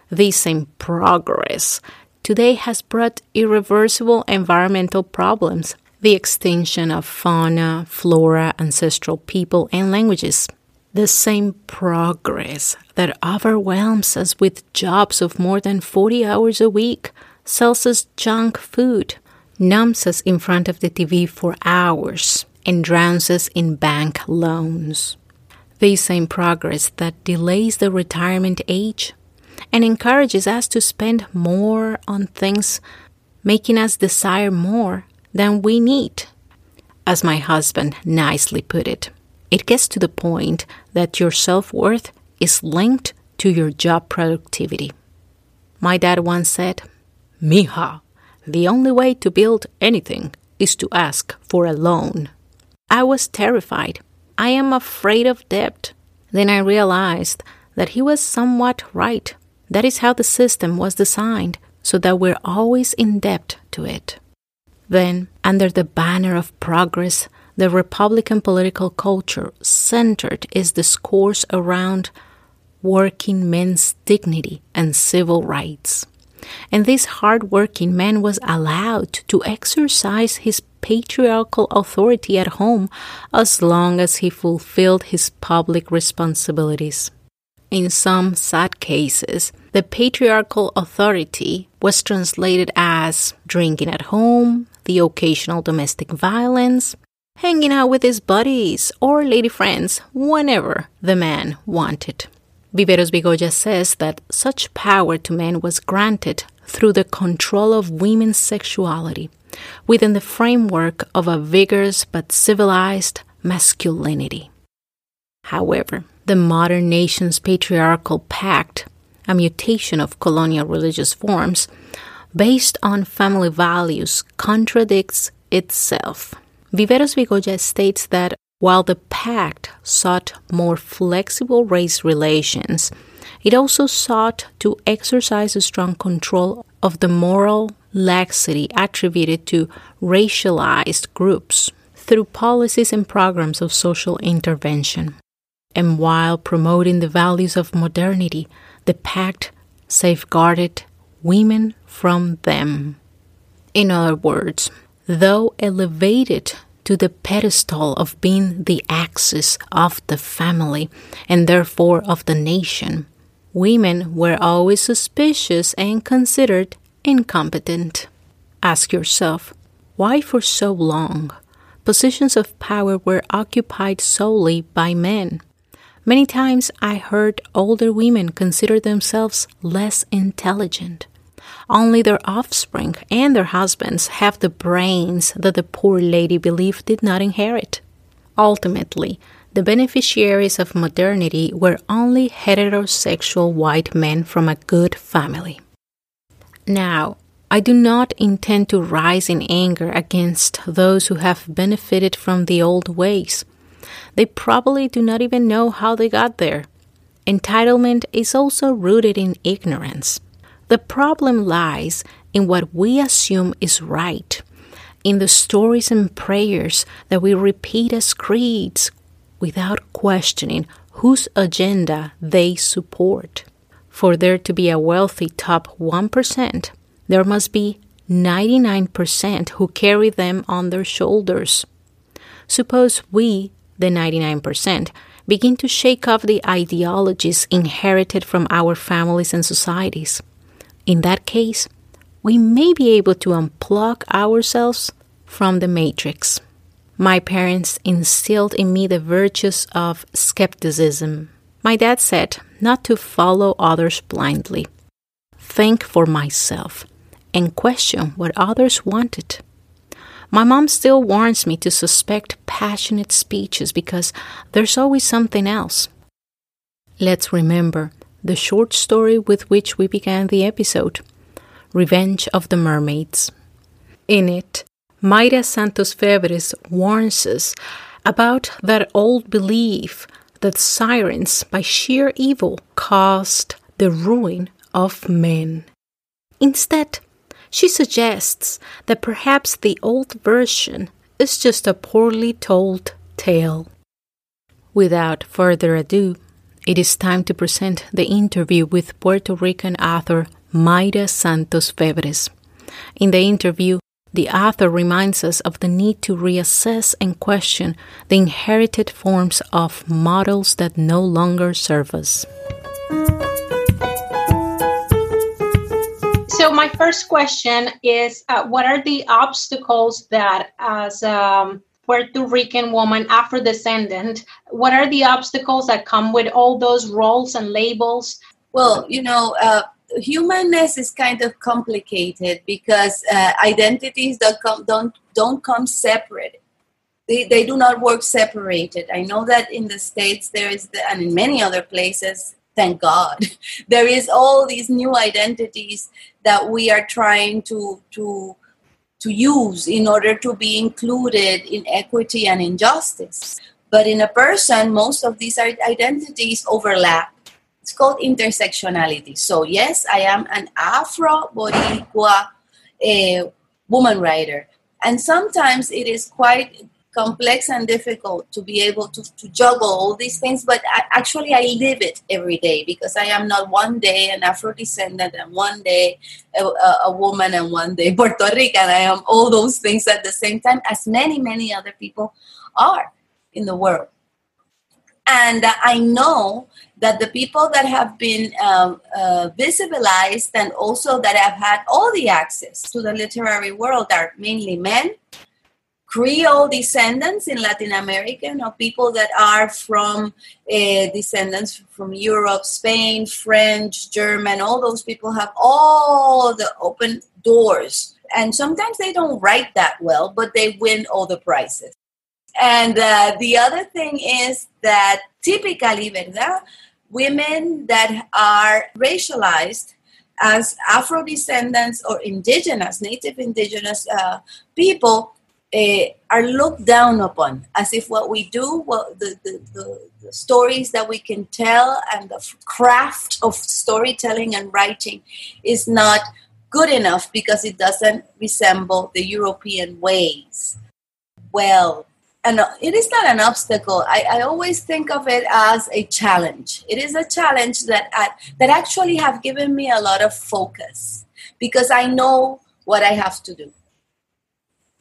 This same progress today has brought irreversible environmental problems the extinction of fauna, flora, ancestral people, and languages. The same progress that overwhelms us with jobs of more than 40 hours a week sells us junk food, numbs us in front of the TV for hours, and drowns us in bank loans. The same progress that delays the retirement age and encourages us to spend more on things, making us desire more than we need. As my husband nicely put it, it gets to the point that your self worth is linked to your job productivity. My dad once said, Mija, the only way to build anything is to ask for a loan. I was terrified. I am afraid of debt. Then I realized that he was somewhat right. That is how the system was designed, so that we're always in debt to it. Then, under the banner of progress, the Republican political culture centered its discourse around working men's dignity and civil rights. And this hard-working man was allowed to exercise his patriarchal authority at home as long as he fulfilled his public responsibilities. In some sad cases, the patriarchal authority was translated as drinking at home, the occasional domestic violence, hanging out with his buddies or lady friends whenever the man wanted. Viveros Vigoya says that such power to men was granted through the control of women's sexuality within the framework of a vigorous but civilized masculinity. However, the modern nation's patriarchal pact, a mutation of colonial religious forms, based on family values contradicts itself. Viveros Vigoya states that while the pact sought more flexible race relations, it also sought to exercise a strong control of the moral laxity attributed to racialized groups through policies and programs of social intervention. And while promoting the values of modernity, the pact safeguarded women from them. In other words, though elevated to the pedestal of being the axis of the family and therefore of the nation, women were always suspicious and considered incompetent. Ask yourself, why for so long positions of power were occupied solely by men? Many times I heard older women consider themselves less intelligent. Only their offspring and their husbands have the brains that the poor lady believed did not inherit. Ultimately, the beneficiaries of modernity were only heterosexual white men from a good family. Now, I do not intend to rise in anger against those who have benefited from the old ways they probably do not even know how they got there. Entitlement is also rooted in ignorance. The problem lies in what we assume is right, in the stories and prayers that we repeat as creeds without questioning whose agenda they support. For there to be a wealthy top 1%, there must be 99% who carry them on their shoulders. Suppose we the 99%, begin to shake off the ideologies inherited from our families and societies. In that case, we may be able to unplug ourselves from the matrix. My parents instilled in me the virtues of skepticism. My dad said not to follow others blindly, think for myself, and question what others wanted. My mom still warns me to suspect passionate speeches because there's always something else. Let's remember the short story with which we began the episode Revenge of the Mermaids. In it, Mayra Santos Febres warns us about that old belief that sirens, by sheer evil, caused the ruin of men. Instead, she suggests that perhaps the old version is just a poorly told tale. Without further ado, it is time to present the interview with Puerto Rican author Mayra Santos Febres. In the interview, the author reminds us of the need to reassess and question the inherited forms of models that no longer serve us. So, my first question is uh, What are the obstacles that, as a um, Puerto Rican woman, Afro descendant, what are the obstacles that come with all those roles and labels? Well, you know, uh, humanness is kind of complicated because uh, identities don't come, don't, don't come separate. They, they do not work separated. I know that in the States there is, the, and in many other places, thank God, there is all these new identities that we are trying to, to, to use in order to be included in equity and injustice. But in a person, most of these identities overlap it's called intersectionality. So, yes, I am an Afro Boricua uh, woman writer. And sometimes it is quite complex and difficult to be able to, to juggle all these things, but I, actually I live it every day because I am not one day an Afro descendant and one day a, a, woman and one day Puerto Rican. I am all those things at the same time, as many, many other people are in the world. And I know that the people that have been um, uh, visibilized and also that have had all the access to the literary world are mainly men, Creole descendants in Latin America, you know, people that are from uh, descendants from Europe, Spain, French, German, all those people have all the open doors. And sometimes they don't write that well, but they win all the prizes. And uh, the other thing is that typically, ¿verdad? Women that are racialized as Afro descendants or indigenous, native indigenous uh, people uh, are looked down upon as if what we do, what the, the, the, the, stories that we can tell and the craft of storytelling and writing is not good enough because it doesn't resemble the European ways. Well, and it is not an obstacle. I, I always think of it as a challenge. It is a challenge that I, that actually have given me a lot of focus because I know what I have to do.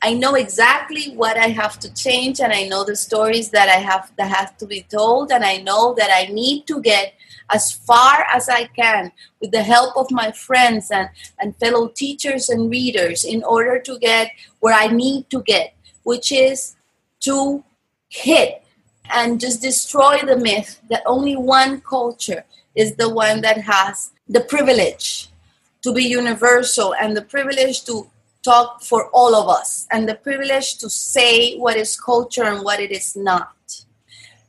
I know exactly what I have to change, and I know the stories that I have that have to be told, and I know that I need to get as far as I can with the help of my friends and, and fellow teachers and readers in order to get where I need to get, which is to hit and just destroy the myth that only one culture is the one that has the privilege to be universal and the privilege to talk for all of us and the privilege to say what is culture and what it is not.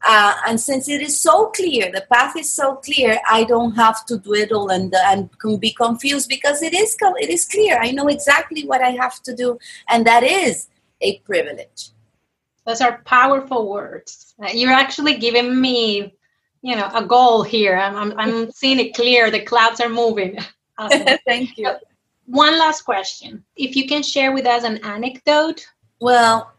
Uh, and since it is so clear, the path is so clear, I don't have to dwindle and, and be confused because it is, it is clear. I know exactly what I have to do, and that is a privilege. Those are powerful words. Uh, you're actually giving me, you know, a goal here. I'm, I'm, I'm seeing it clear. The clouds are moving. Awesome. Thank you. One last question. If you can share with us an anecdote. Well,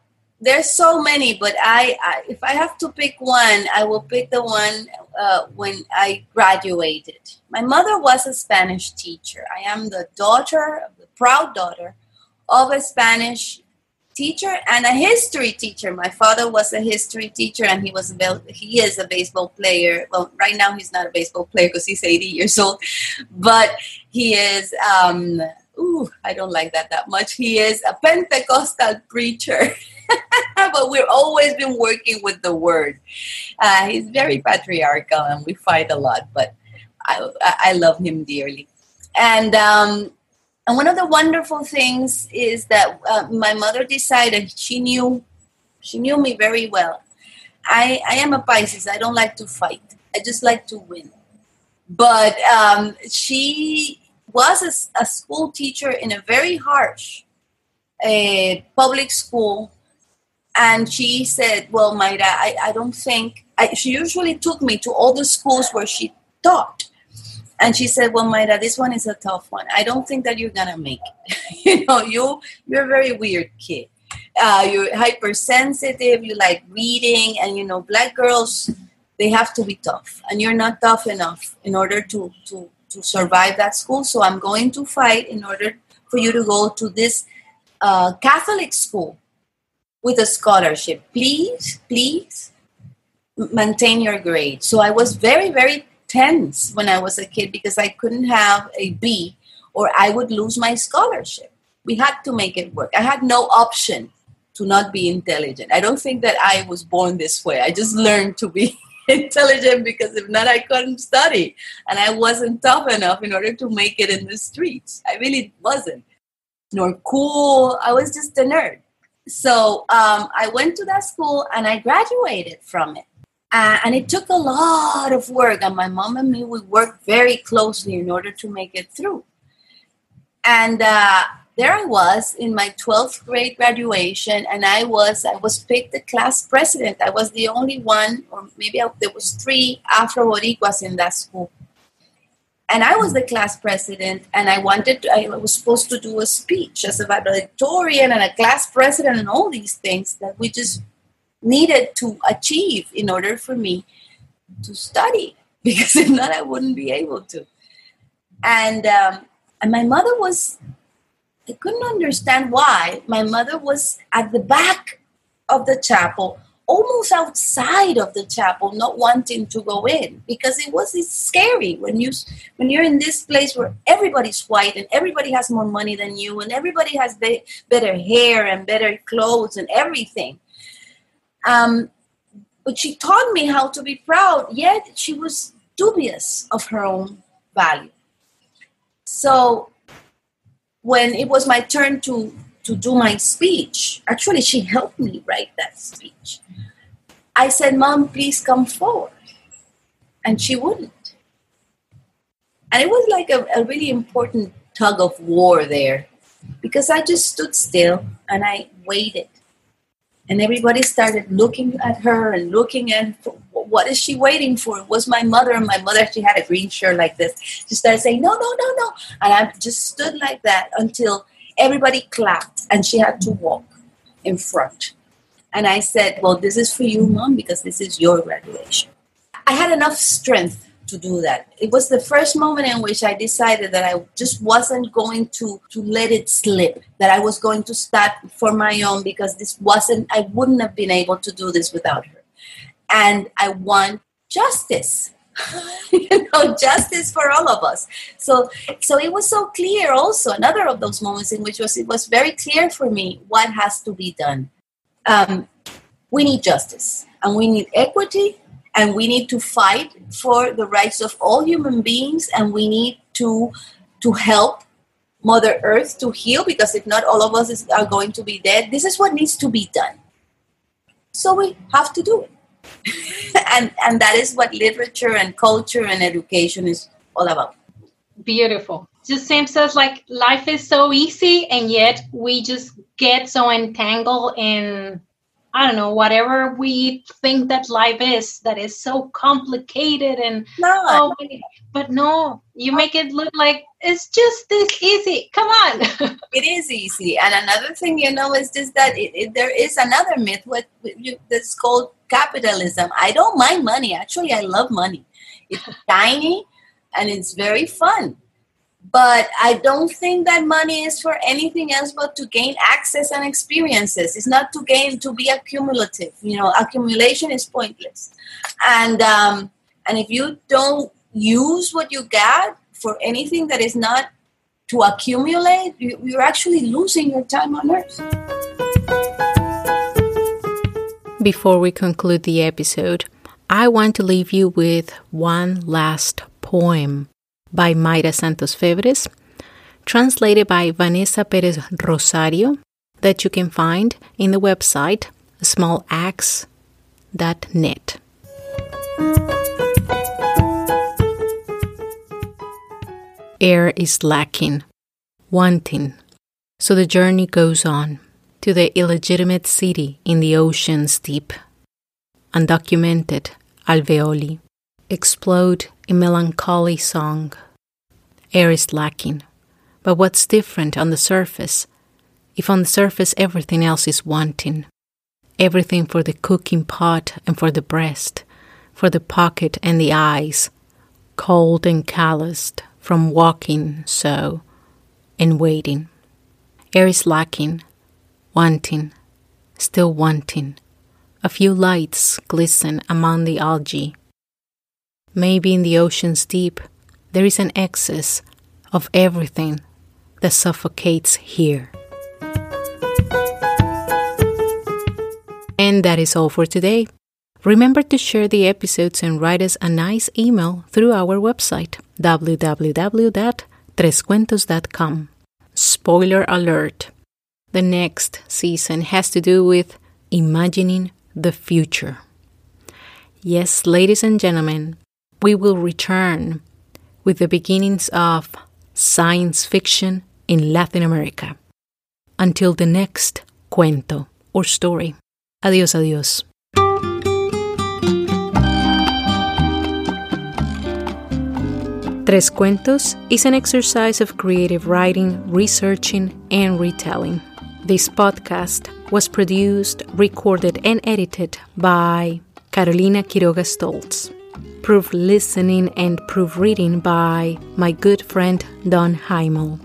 there's so many, but I, I if I have to pick one, I will pick the one uh, when I graduated. My mother was a Spanish teacher. I am the daughter, the proud daughter of a Spanish teacher and a history teacher. My father was a history teacher, and he was a he is a baseball player. Well, right now he's not a baseball player because he's 80 years old, but he is. Um, ooh, I don't like that that much. He is a Pentecostal preacher. but we've always been working with the word. Uh, he's very patriarchal, and we fight a lot. But I, I love him dearly. And um, and one of the wonderful things is that uh, my mother decided she knew she knew me very well. I, I am a Pisces. I don't like to fight. I just like to win. But um, she was a, a, school teacher in a very harsh public school and she said, Well, Mayra, I, I don't think, I, she usually took me to all the schools where she taught. And she said, Well, Mayra, this one is a tough one. I don't think that you're to make it. you know, you, you're a very weird kid. Uh, you're hypersensitive, you like reading, and you know, black girls, they have to be tough. And you're not tough enough in order to, to, to survive that school. So I'm going to fight in order for you to go to this uh, Catholic school with a scholarship. Please, please maintain your grade. So I was very, very tense when I was a kid because I couldn't have a B or I would lose my scholarship. We had to make it work. I had no option to not be intelligent. I don't think that I was born this way. I just learned to be intelligent because if not, I couldn't study. And I wasn't tough enough in order to make it in the streets. I really wasn't. Nor cool. I was just a nerd. So um, I went to that school and I graduated from it. Uh, and it took a lot of work, and my mom and me we worked very closely in order to make it through. And uh, there I was in my 12th grade graduation, and I was I was picked the class president. I was the only one, or maybe I, there was three Afro Boricuas in that school and I was the class president, and I wanted to, I was supposed to do a speech as a valedictorian and a class president and all these things that we just needed to achieve in order for me to study because if not, I wouldn't be able to. And um, and my mother was, I couldn't understand why my mother was at the back of the chapel almost outside of the chapel not wanting to go in because it was it's scary when you when you're in this place where everybody's white and everybody has more money than you and everybody has be, better hair and better clothes and everything um, but she taught me how to be proud yet she was dubious of her own value so when it was my turn to to do my speech. Actually, she helped me write that speech. I said, Mom, please come forward. And she wouldn't. And it was like a, a really important tug of war there because I just stood still and I waited. And everybody started looking at her and looking at what is she waiting for? It was my mother, and my mother she had a green shirt like this. She started saying, No, no, no, no. And I just stood like that until everybody clapped and she had to walk in front. And I said, Well, this is for you, mom, because this is your graduation. I had enough strength to do that. It was the first moment in which I decided that I just wasn't going to, to let it slip, that I was going to start for my own because this wasn't, I wouldn't have been able to do this without her. And I want justice. you know justice for all of us so so it was so clear also another of those moments in which was it was very clear for me what has to be done um, we need justice and we need equity and we need to fight for the rights of all human beings and we need to to help mother earth to heal because if not all of us is, are going to be dead. This is what needs to be done. So we have to do it. And and that is what literature and culture and education is all about. Beautiful. Just seems as like life is so easy and yet we just get so entangled in I don't know, whatever we think that life is, that is so complicated and no. so many, but no, you make it look like it's just this easy. Come on. it is easy. And another thing, you know, is just that it, it, there is another myth with, with you, that's called capitalism. I don't mind money. Actually, I love money. It's tiny and it's very fun but I don't think that money is for anything else but to gain access and experiences. It's not to gain to be accumulative. You know, accumulation is pointless, and um, and if you don't use what you got for anything that is not to accumulate, you, you're actually losing your time on earth. Before we conclude the episode, I want to leave you with one last poem by Mayra Santos Febres, translated by Vanessa Perez Rosario, that you can find in the website smallacts.net. Air is lacking, wanting, So the journey goes on to the illegitimate city in the ocean's deep. Undocumented alveoli explode in melancholy song. Air is lacking. But what's different on the surface? If on the surface everything else is wanting, everything for the cooking pot and for the breast, for the pocket and the eyes, cold and calloused from walking so and waiting. Air is lacking, wanting, still wanting. A few lights glisten among the algae. Maybe in the ocean's deep there is an excess of everything that suffocates here. And that is all for today. Remember to share the episodes and write us a nice email through our website www.trescuentos.com. Spoiler alert the next season has to do with imagining the future. Yes, ladies and gentlemen, we will return with the beginnings of science fiction in Latin America. Until the next cuento or story. Adiós, adiós. Tres Cuentos is an exercise of creative writing, researching, and retelling. This podcast was produced, recorded, and edited by Carolina Quiroga Stoltz. Proof listening and proofreading by my good friend Don Heimel.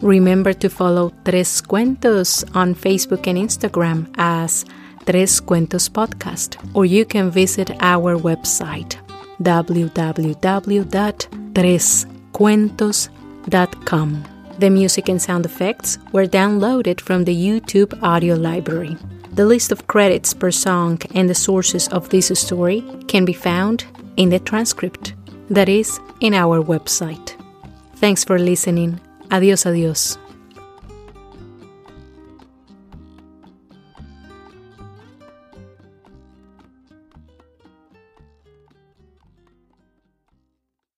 Remember to follow Tres Cuentos on Facebook and Instagram as Tres Cuentos Podcast, or you can visit our website www.trescuentos.com. The music and sound effects were downloaded from the YouTube audio library. The list of credits per song and the sources of this story can be found in the transcript, that is, in our website. Thanks for listening. Adiós, adiós.